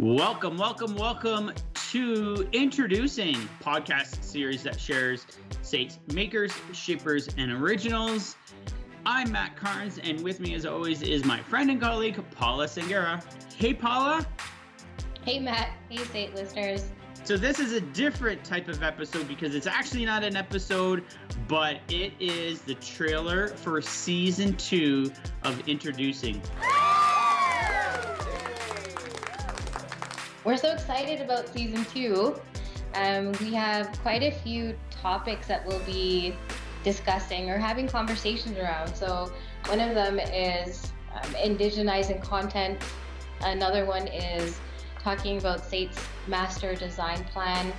Welcome, welcome, welcome to Introducing podcast series that shares SAIT's makers, shapers, and originals. I'm Matt Carnes, and with me, as always, is my friend and colleague Paula Sangera. Hey, Paula. Hey, Matt. Hey, SAIT listeners. So, this is a different type of episode because it's actually not an episode, but it is the trailer for season two of Introducing. We're so excited about season two. Um, we have quite a few topics that we'll be discussing or having conversations around. So, one of them is um, indigenizing content, another one is talking about SAIT's master design plan.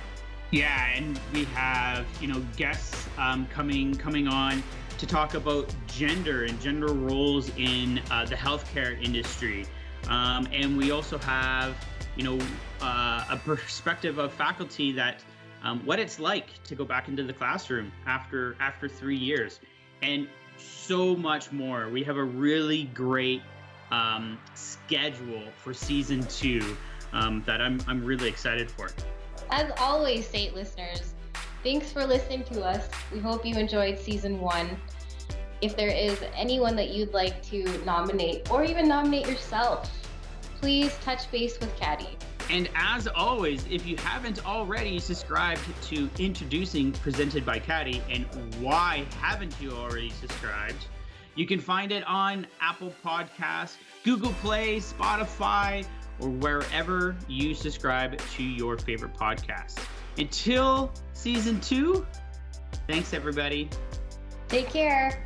Yeah, and we have you know guests um, coming coming on to talk about gender and gender roles in uh, the healthcare industry, um, and we also have you know, uh, a perspective of faculty that um, what it's like to go back into the classroom after after three years, and so much more. We have a really great um, schedule for season two um, that I'm I'm really excited for. As always, SAIT listeners, thanks for listening to us. We hope you enjoyed season one. If there is anyone that you'd like to nominate or even nominate yourself please touch base with Caddy. And as always, if you haven't already subscribed to Introducing presented by Caddy, and why haven't you already subscribed? You can find it on Apple Podcasts, Google Play, Spotify, or wherever you subscribe to your favorite podcast. Until season two, thanks everybody. Take care.